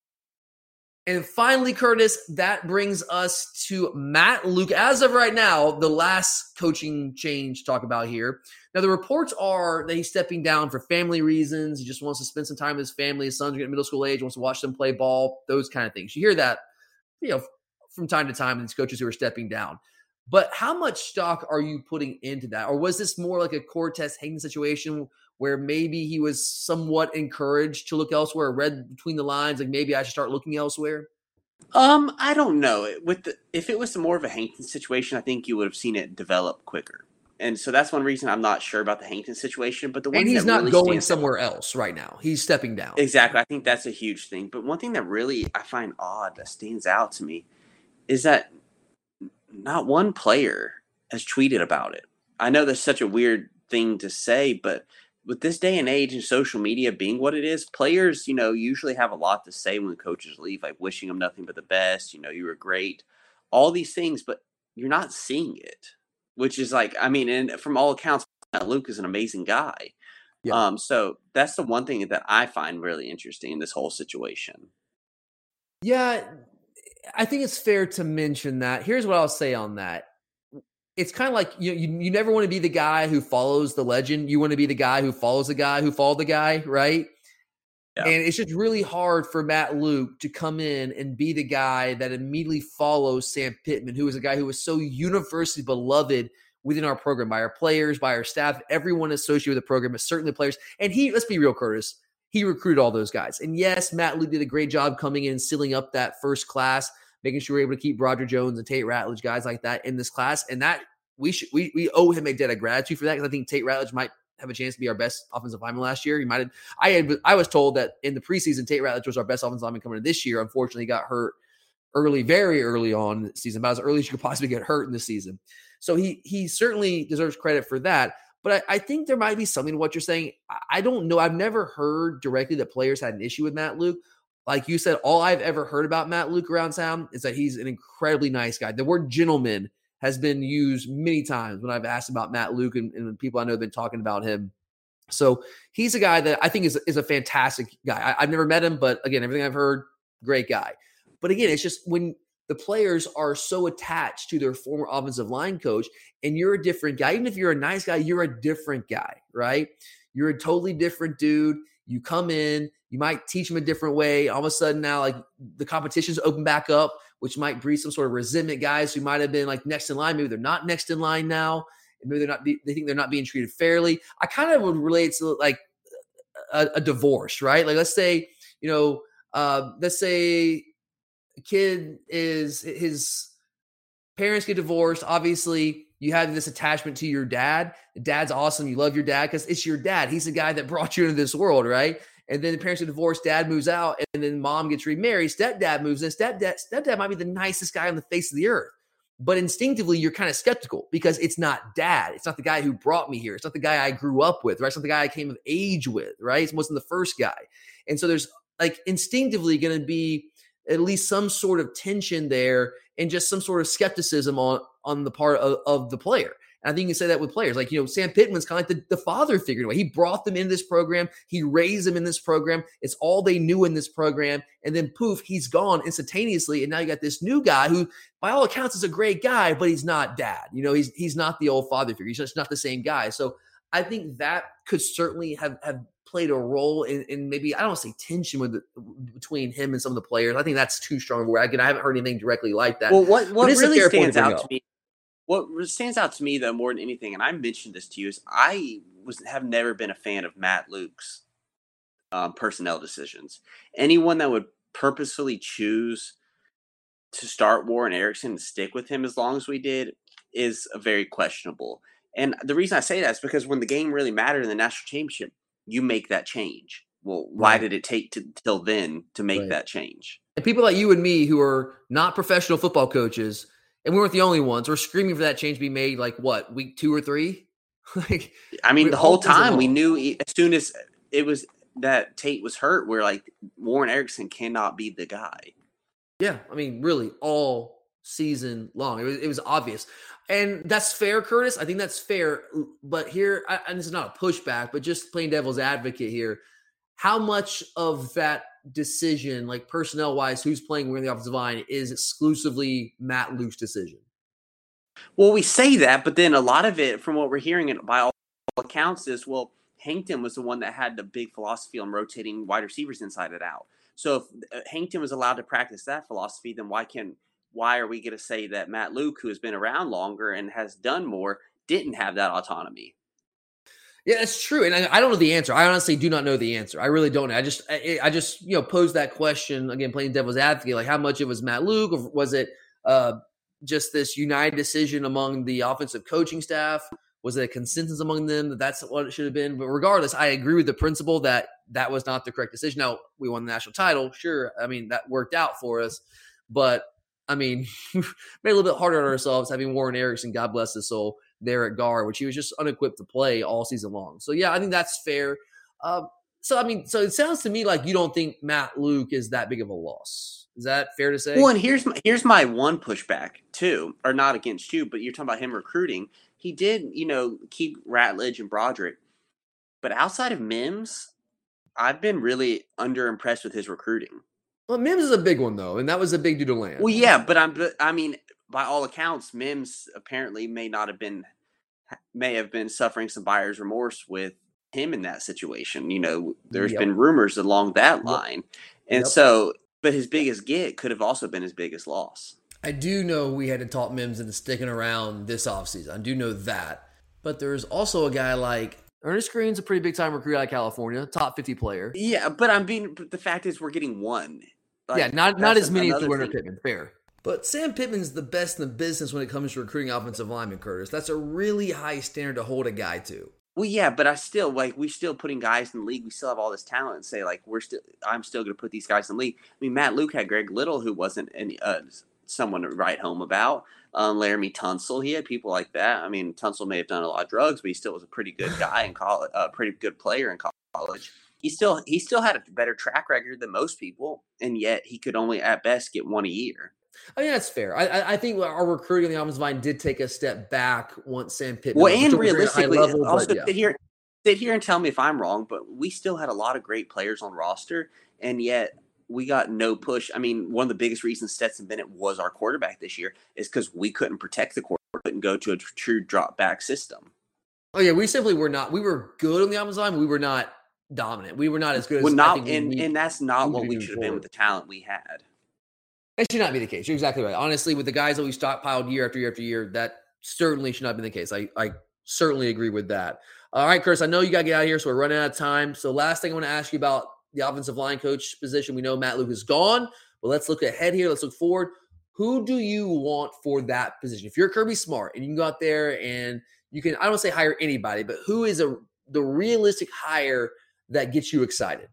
And finally, Curtis, that brings us to Matt Luke. As of right now, the last coaching change to talk about here. Now, the reports are that he's stepping down for family reasons. He just wants to spend some time with his family. His son's are getting middle school age, wants to watch them play ball, those kind of things. You hear that, you know, from time to time, these coaches who are stepping down. But how much stock are you putting into that? Or was this more like a Cortez Hankton situation where maybe he was somewhat encouraged to look elsewhere, read between the lines, like maybe I should start looking elsewhere? Um, I don't know. With the, if it was more of a Hankton situation, I think you would have seen it develop quicker. And so that's one reason I'm not sure about the Hankton situation. But the one And he's not really going stands out- somewhere else right now. He's stepping down. Exactly. I think that's a huge thing. But one thing that really I find odd that stands out to me is that not one player has tweeted about it. I know that's such a weird thing to say, but with this day and age and social media being what it is, players, you know, usually have a lot to say when coaches leave, like wishing them nothing but the best. You know, you were great, all these things, but you're not seeing it, which is like, I mean, and from all accounts, Luke is an amazing guy. Yeah. Um, so that's the one thing that I find really interesting in this whole situation. Yeah, I think it's fair to mention that. Here's what I'll say on that. It's kind of like you, you you never want to be the guy who follows the legend. You want to be the guy who follows the guy who followed the guy, right? Yeah. And it's just really hard for Matt Luke to come in and be the guy that immediately follows Sam Pittman, who is a guy who was so universally beloved within our program by our players, by our staff, everyone associated with the program, but certainly the players. And he, let's be real, Curtis, he recruited all those guys. And yes, Matt Luke did a great job coming in and sealing up that first class, making sure we we're able to keep Roger Jones and Tate Ratledge, guys like that in this class. And that we should we we owe him a debt of gratitude for that because I think Tate Ratledge might have a chance to be our best offensive lineman last year. He might have. I had I was told that in the preseason, Tate Ratledge was our best offensive lineman coming in this year. Unfortunately, he got hurt early, very early on the season, about as early as you could possibly get hurt in the season. So he he certainly deserves credit for that. But I, I, think there might be something to what you're saying. I don't know. I've never heard directly that players had an issue with Matt Luke. Like you said, all I've ever heard about Matt Luke around town is that he's an incredibly nice guy. The word gentleman has been used many times when I've asked about Matt Luke and, and people I know have been talking about him. So he's a guy that I think is, is a fantastic guy. I, I've never met him, but again, everything I've heard, great guy. But again, it's just when the players are so attached to their former offensive line coach, and you're a different guy. Even if you're a nice guy, you're a different guy, right? You're a totally different dude. You come in, you might teach them a different way. All of a sudden, now like the competition's open back up, which might breed some sort of resentment. Guys who might have been like next in line, maybe they're not next in line now. Maybe they're not. They think they're not being treated fairly. I kind of would relate to like a, a divorce, right? Like let's say you know, uh, let's say a kid is his parents get divorced. Obviously, you have this attachment to your dad. Dad's awesome. You love your dad because it's your dad. He's the guy that brought you into this world, right? And then the parents get divorced, dad moves out, and then mom gets remarried. Stepdad moves in. Stepdad, stepdad might be the nicest guy on the face of the earth. But instinctively, you're kind of skeptical because it's not dad. It's not the guy who brought me here. It's not the guy I grew up with, right? It's not the guy I came of age with, right? It wasn't the first guy. And so there's like instinctively going to be at least some sort of tension there and just some sort of skepticism on on the part of, of the player. And I think you can say that with players. Like, you know, Sam Pittman's kind of like the, the father figure. He brought them in this program. He raised them in this program. It's all they knew in this program. And then poof, he's gone instantaneously. And now you got this new guy who, by all accounts, is a great guy, but he's not dad. You know, he's he's not the old father figure. He's just not the same guy. So I think that could certainly have have played a role in, in maybe I don't want to say tension with the, between him and some of the players. I think that's too strong of a word. Again, I haven't heard anything directly like that. Well, what what really stands to out to me, what stands out to me though more than anything, and I mentioned this to you, is I was have never been a fan of Matt Luke's um, personnel decisions. Anyone that would purposefully choose to start Warren Ericson and stick with him as long as we did is a very questionable. And the reason I say that is because when the game really mattered in the national championship, you make that change. Well, why right. did it take to, till then to make right. that change? And people like you and me who are not professional football coaches, and we weren't the only ones, we're screaming for that change to be made like what, week two or three? like I mean, the whole time we knew as soon as it was that Tate was hurt, we're like Warren Ericson cannot be the guy. Yeah, I mean, really, all season long. It was, it was obvious. And that's fair, Curtis. I think that's fair. But here, and this is not a pushback, but just plain devil's advocate here. How much of that decision, like personnel wise, who's playing where in the offensive line, is exclusively Matt Luke's decision? Well, we say that, but then a lot of it, from what we're hearing by all accounts, is well, Hankton was the one that had the big philosophy on rotating wide receivers inside and out. So if uh, Hankton was allowed to practice that philosophy, then why can why are we going to say that Matt Luke, who has been around longer and has done more, didn't have that autonomy? Yeah, that's true, and I, I, don't know the answer. I honestly do not know the answer. I really don't. I just, I, I, just, you know, posed that question again, playing devil's advocate. Like, how much it was Matt Luke, or was it uh, just this united decision among the offensive coaching staff? Was it a consensus among them that that's what it should have been? But regardless, I agree with the principle that that was not the correct decision. Now we won the national title, sure. I mean that worked out for us, but I mean, made a little bit harder on ourselves having Warren Ericson, God bless his soul, there at guard, which he was just unequipped to play all season long. So yeah, I think that's fair. Uh, so I mean, so it sounds to me like you don't think Matt Luke is that big of a loss. Is that fair to say? Well, and here's my, here's my one pushback too, or not against you, but you're talking about him recruiting. He did, you know, keep Ratledge and Broderick, but outside of Mims, I've been really under impressed with his recruiting. Well, Mims is a big one though, and that was a big dude to land. Well, yeah, but I'm. But, I mean, by all accounts, Mims apparently may not have been, may have been suffering some buyer's remorse with him in that situation. You know, there's yep. been rumors along that line, and yep. so, but his biggest get could have also been his biggest loss. I do know we had to talk Mims into sticking around this offseason. I do know that. But there's also a guy like Earnest Greene's a pretty big time recruit out of California, top 50 player. Yeah, but I'm being, but the fact is we're getting one. Like, yeah, not not as many as Werner Pittman. Fair. But Sam Pittman's the best in the business when it comes to recruiting offensive linemen, Curtis. That's a really high standard to hold a guy to. Well, yeah, but I still like we still putting guys in the league. We still have all this talent. And say like we're still, I'm still going to put these guys in the league. I mean, Matt Luke had Greg Little, who wasn't any uh, someone to write home about. Um, Laremy Tunsil, he had people like that. I mean, Tunsil may have done a lot of drugs, but he still was a pretty good guy in college, a pretty good player in college. He still he still had a better track record than most people, and yet he could only at best get one a year. I mean that's fair. I, I think our recruiting on the offensive line did take a step back once Sam Pittman. Well, and realistically, level, also yeah. sit here, sit here and tell me if I'm wrong, but we still had a lot of great players on roster, and yet we got no push. I mean, one of the biggest reasons Stetson Bennett was our quarterback this year is because we couldn't protect the quarterback, couldn't go to a true drop back system. Oh yeah, we simply were not. We were good on the offensive line. We were not dominant. We were not as good as well, I not, think we and and that's not what we should have been with the talent we had. That should not be the case. You're exactly right. Honestly, with the guys that we stockpiled year after year after year, that certainly should not be the case. I, I certainly agree with that. All right, Chris, I know you got to get out of here, so we're running out of time. So, last thing I want to ask you about the offensive line coach position. We know Matt Luke is gone, but let's look ahead here. Let's look forward. Who do you want for that position? If you're Kirby Smart and you can go out there and you can, I don't say hire anybody, but who is a the realistic hire that gets you excited?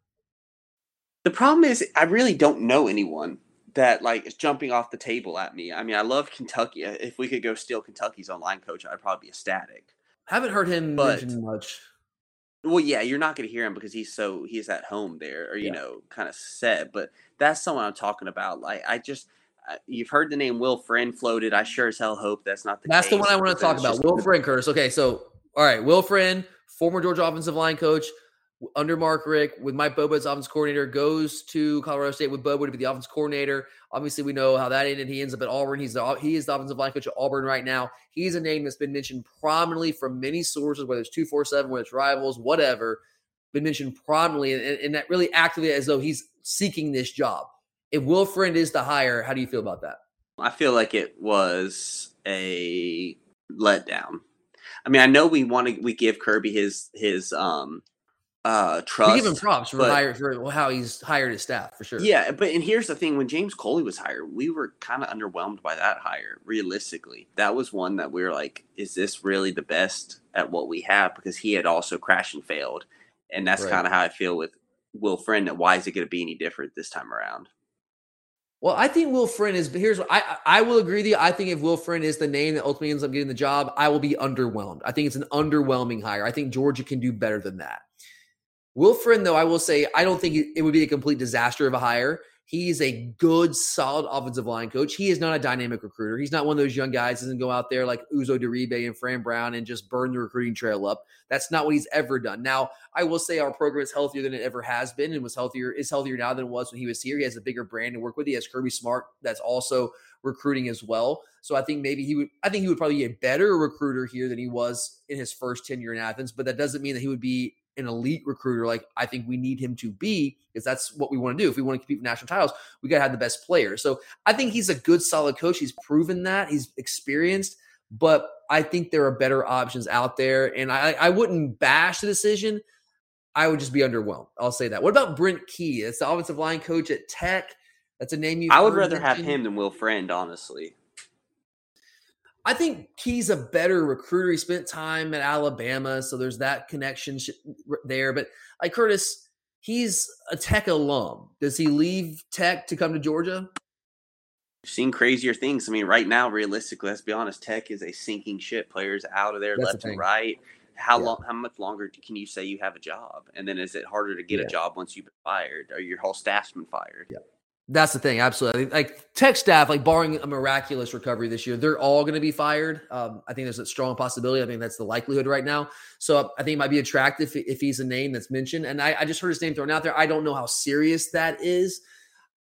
The problem is, I really don't know anyone that like is jumping off the table at me. I mean, I love Kentucky. If we could go steal Kentucky's O-line coach, I'd probably be ecstatic. Haven't heard him But- mentioned much. Well, yeah, you're not going to hear him because he's so he's at home there, or you Yeah. know, kind of set. But that's someone I'm talking about. Like, I just you've heard the name Will Friend floated. I sure as hell hope that's not the. That's the one I want to talk about. Will Friend, Curtis. Okay, so all right, Will Friend, former Georgia offensive line coach under Mark Richt with Mike Bobo as offense coordinator, goes to Colorado State with Bobo to be the offense coordinator. Obviously, we know how that ended. He ends up at Auburn. He's the he is the offensive line coach at Auburn right now. He's a name that's been mentioned prominently from many sources, whether it's two four seven, whether it's rivals, whatever, been mentioned prominently, and, and that really actively as though he's seeking this job. If Will Friend is the hire, how do you feel about that? I feel like it was a letdown. I mean, I know we want to we give Kirby his his um uh trust. we give him props for, but- hire, for how he's hired his staff for sure. Yeah, but and here's the thing: when James Coley was hired, we were kind of underwhelmed by that hire. Realistically, that was one that we were like, "Is this really the best at what we have?" Because he had also crashed and failed, and that's Right. kind of how I feel with Will Friend. That why is it going to be any different this time around? Well, I think Will Friend is. Here's what I I I will agree with you. I think if Will Friend is the name that ultimately ends up getting the job, I will be underwhelmed. I think it's an underwhelming hire. I think Georgia can do better than that. Will Friend, though, I will say I don't think it would be a complete disaster of a hire. He's a good, solid offensive line coach. He is not a dynamic recruiter. He's not one of those young guys doesn't go out there like Uzo Diribe and Fran Brown and just burn the recruiting trail up. That's not what he's ever done. Now, I will say our program is healthier than it ever has been and was healthier, is healthier now than it was when he was here. He has a bigger brand to work with. He has Kirby Smart that's also recruiting as well. So I think maybe he would I think he would probably be a better recruiter here than he was in his first tenure in Athens, but that doesn't mean that he would be an elite recruiter like I think we need him to be because that's what we want to do. If we want to compete for national titles, we got to have the best players. So I think he's a good solid coach. He's proven that. He's experienced, but I think there are better options out there and I I wouldn't bash the decision. I would just be underwhelmed. I'll say that. What about Brent Key? It's the offensive line coach at Tech. That's a name you I would rather have him than Will Friend, honestly. I think Key's a better recruiter. He spent time at Alabama, so there's that connection sh- there. But like Curtis, he's a Tech alum. Does he leave Tech to come to Georgia? Seen crazier things. I mean, right now, realistically, let's be honest, Tech is a sinking ship. Players out of there, That's left and right. How Yeah. long? How much longer can you say you have a job? And then is it harder to get Yeah. a job once you've been fired or your whole staff's been fired? That's the thing, absolutely. Like Tech staff, like barring a miraculous recovery this year, they're all going to be fired. Um, I think there's a strong possibility. I think that's the likelihood right now. So I think it might be attractive if he's a name that's mentioned. And I, I just heard his name thrown out there. I don't know how serious that is.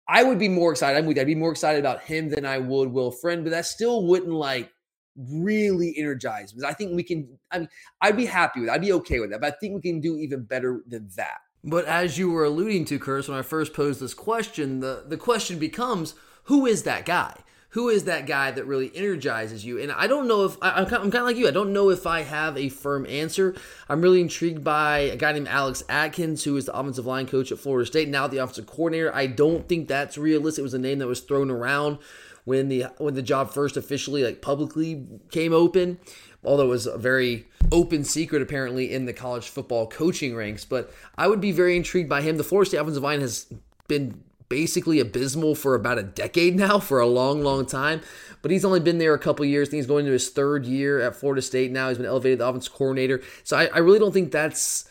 I would be more excited. I'm with you. I'd be more excited about him than I would Will Friend, but that still wouldn't like really energize me. I think we can. I mean, I'd be happy with. it. I'd be okay with that. But I think we can do even better than that. But as you were alluding to, Curtis, when I first posed this question, the the question becomes, who is that guy? Who is that guy that really energizes you? And I don't know if I, I'm kind I'm kind of like you. I don't know if I have a firm answer. I'm really intrigued by a guy named Alex Atkins, who is the offensive line coach at Florida State, now the offensive coordinator. I don't think that's realistic. It was a name that was thrown around when the when the job first officially like publicly came open although it was a very open secret apparently in the college football coaching ranks but i would be very intrigued by him the florida state offensive line has been basically abysmal for about a decade now, for a long, long time. But he's only been there a couple years. I think he's going into his third year at Florida State now. He's been elevated to offensive coordinator. So I, I really don't think that's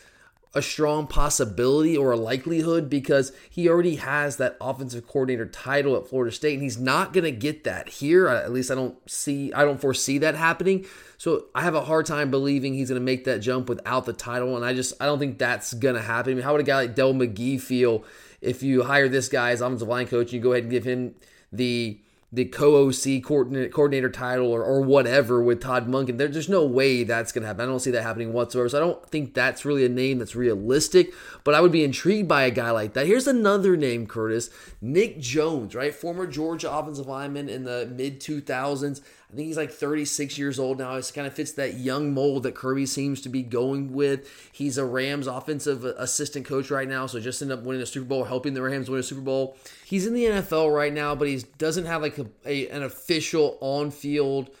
a strong possibility or a likelihood because he already has that offensive coordinator title at Florida State and he's not going to get that here. At least I don't see I don't foresee that happening. So I have a hard time believing he's going to make that jump without the title and I just I don't think that's going to happen. I mean, how would a guy like Dell McGee feel if you hire this guy as offensive line coach and you go ahead and give him the the co-OC coordinator title or, or whatever with Todd Monken. There, there's no way that's going to happen. I don't see that happening whatsoever. So I don't think that's really a name that's realistic, but I would be intrigued by a guy like that. Here's another name, Curtis. Nick Jones, right? Former Georgia offensive lineman in the mid 2000s. I think he's like 36 years old now. He kind of fits that young mold that Kirby seems to be going with. He's a Rams offensive assistant coach right now, so just ended up winning a Super Bowl, helping the Rams win a Super Bowl. He's in the NFL right now, but he doesn't have like a, a an official on-field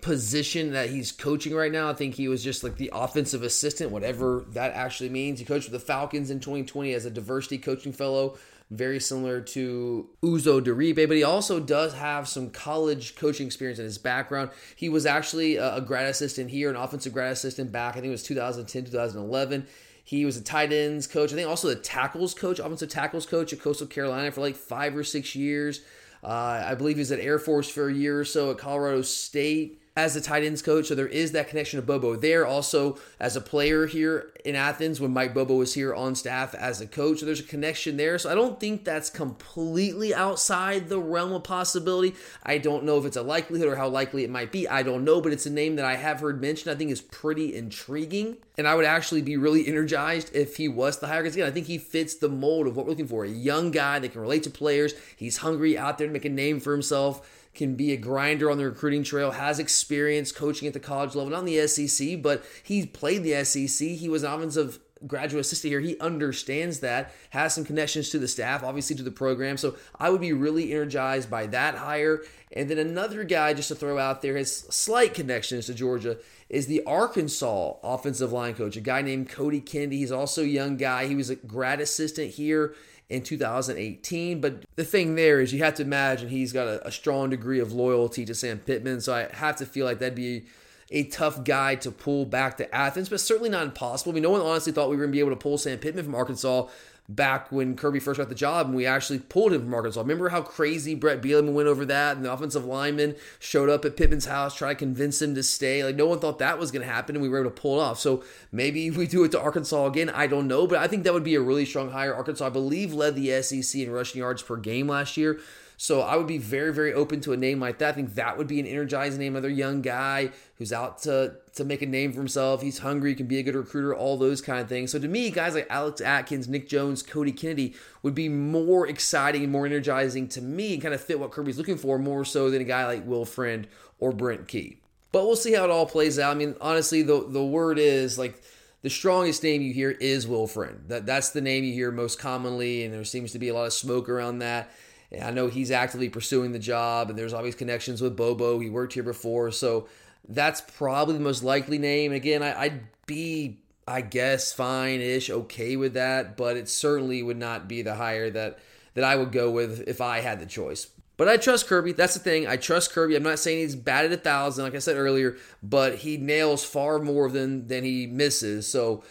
position that he's coaching right now. I think he was just like the offensive assistant, whatever that actually means. He coached with the Falcons in 2020 as a diversity coaching fellow very similar to Uzo Diribe, but he also does have some college coaching experience in his background. He was actually a grad assistant here, an offensive grad assistant back, I think it was 2010, 2011. He was a tight ends coach. I think also the tackles coach, offensive tackles coach at Coastal Carolina for like five or six years. Uh, I believe he was at Air Force for a year or so at Colorado State as the tight ends coach. So there is that connection to Bobo there. Also, as a player here in Athens, when Mike Bobo was here on staff as a coach, so there's a connection there. So I don't think that's completely outside the realm of possibility. I don't know if it's a likelihood or how likely it might be. I don't know, but it's a name that I have heard mentioned. I think is pretty intriguing, and I would actually be really energized if he was the hire. Because again, I think he fits the mold of what we're looking for: a young guy that can relate to players. He's hungry out there to make a name for himself can be a grinder on the recruiting trail, has experience coaching at the college level, not in the SEC, but he played the SEC. He was an offensive graduate assistant here. He understands that, has some connections to the staff, obviously to the program. So I would be really energized by that hire. And then another guy, just to throw out there, has slight connections to Georgia, is the Arkansas offensive line coach, a guy named Cody Kennedy. He's also a young guy. He was a grad assistant here in 2018. But the thing there is, you have to imagine he's got a, a strong degree of loyalty to Sam Pittman. So I have to feel like that'd be a tough guy to pull back to Athens, but certainly not impossible. I mean, no one honestly thought we were going to be able to pull Sam Pittman from Arkansas back when Kirby first got the job and we actually pulled him from Arkansas. Remember how crazy Bret Bielema went over that and the offensive lineman showed up at Pittman's house, tried to convince him to stay. Like no one thought that was going to happen and we were able to pull it off. So maybe we do it to Arkansas again. I don't know, but I think that would be a really strong hire. Arkansas, I believe, led the SEC in rushing yards per game last year. So I would be very, very open to a name like that. I think that would be an energizing name. Another young guy who's out to to make a name for himself. He's hungry, he can be a good recruiter, all those kind of things. So to me, guys like Alex Atkins, Nick Jones, Cody Kennedy would be more exciting and more energizing to me and kind of fit what Kirby's looking for more so than a guy like Will Friend or Brent Key. But we'll see how it all plays out. I mean, honestly, the the word is like the strongest name you hear is Will Friend. That that's the name you hear most commonly, and there seems to be a lot of smoke around that. I know he's actively pursuing the job, and there's always connections with Bobo. He worked here before, so that's probably the most likely name. Again, I, would be, I guess, fine-ish, okay with that, but it certainly would not be the hire that that I would go with if I had the choice. But I trust Kirby. That's the thing. I trust Kirby. I'm not saying he's batted a thousand, like I said earlier, but he nails far more than than he misses. So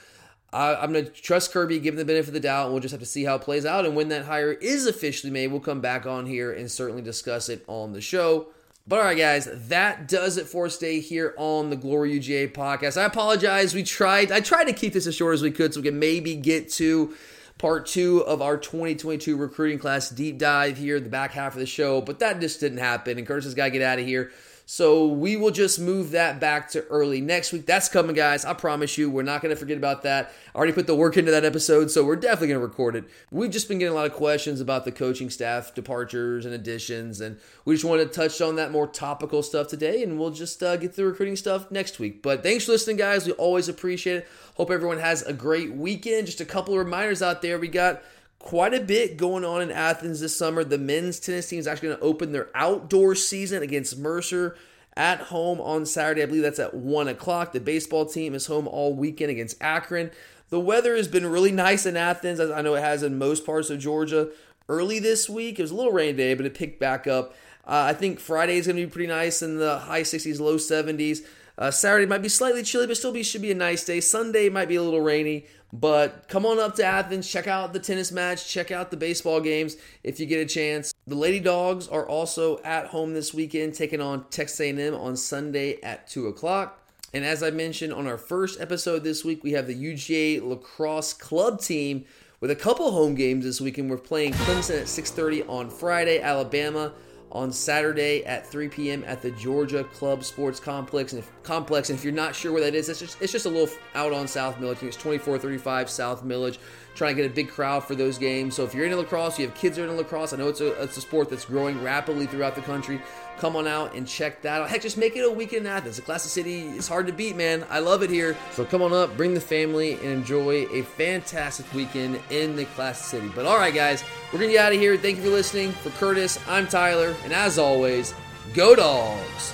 I, am going to trust Kirby, give him the benefit of the doubt, and we'll just have to see how it plays out. And when that hire is officially made, we'll come back on here and certainly discuss it on the show. But all right, guys, that does it for today here on the Glory UGA podcast. I apologize. We tried, I tried to keep this as short as we could so we can maybe get to part two of our 2022 recruiting class deep dive here the back half of the show, but that just didn't happen. And Curtis has got to get out of here. So we will just move that back to early next week. That's coming, guys. I promise you, we're not going to forget about that. I already put the work into that episode, so we're definitely going to record it. We've just been getting a lot of questions about the coaching staff departures and additions, and we just wanted to touch on that more topical stuff today, and we'll just uh, get the recruiting stuff next week. But thanks for listening, guys. We always appreciate it. Hope everyone has a great weekend. Just a couple of reminders out there. We got quite a bit going on in Athens this summer. The men's tennis team is actually going to open their outdoor season against Mercer at home on Saturday. I believe that's at 1 o'clock. The baseball team is home all weekend against Akron. The weather has been really nice in Athens, as I know it has in most parts of Georgia. early this week. It was a little rainy day, but it picked back up. Uh, I think Friday is going to be pretty nice in the high 60s, low 70s. Uh, Saturday might be slightly chilly, but still be should be a nice day. Sunday might be a little rainy, but come on up to Athens, check out the tennis match, check out the baseball games if you get a chance. The Lady Dogs are also at home this weekend, taking on Texas A&M on Sunday at two o'clock. And as I mentioned on our first episode this week, we have the UGA lacrosse club team with a couple home games this weekend. We're playing Clemson at 6:30 on Friday, Alabama on Saturday at 3 p.m. at the Georgia Club Sports Complex. And if, complex, and if you're not sure where that is, it's just, it's just a little out on South think it's 2435 South Milledge. Trying to get a big crowd for those games. So if you're into lacrosse, you have kids that are into lacrosse. I know it's a, it's a sport that's growing rapidly throughout the country. Come on out and check that out. Heck, just make it a weekend in Athens. The Classic City is hard to beat, man. I love it here. So come on up, bring the family, and enjoy a fantastic weekend in the Classic City. But all right, guys, we're going to get out of here. Thank you for listening. For Curtis, I'm Tyler. And as always, go dogs.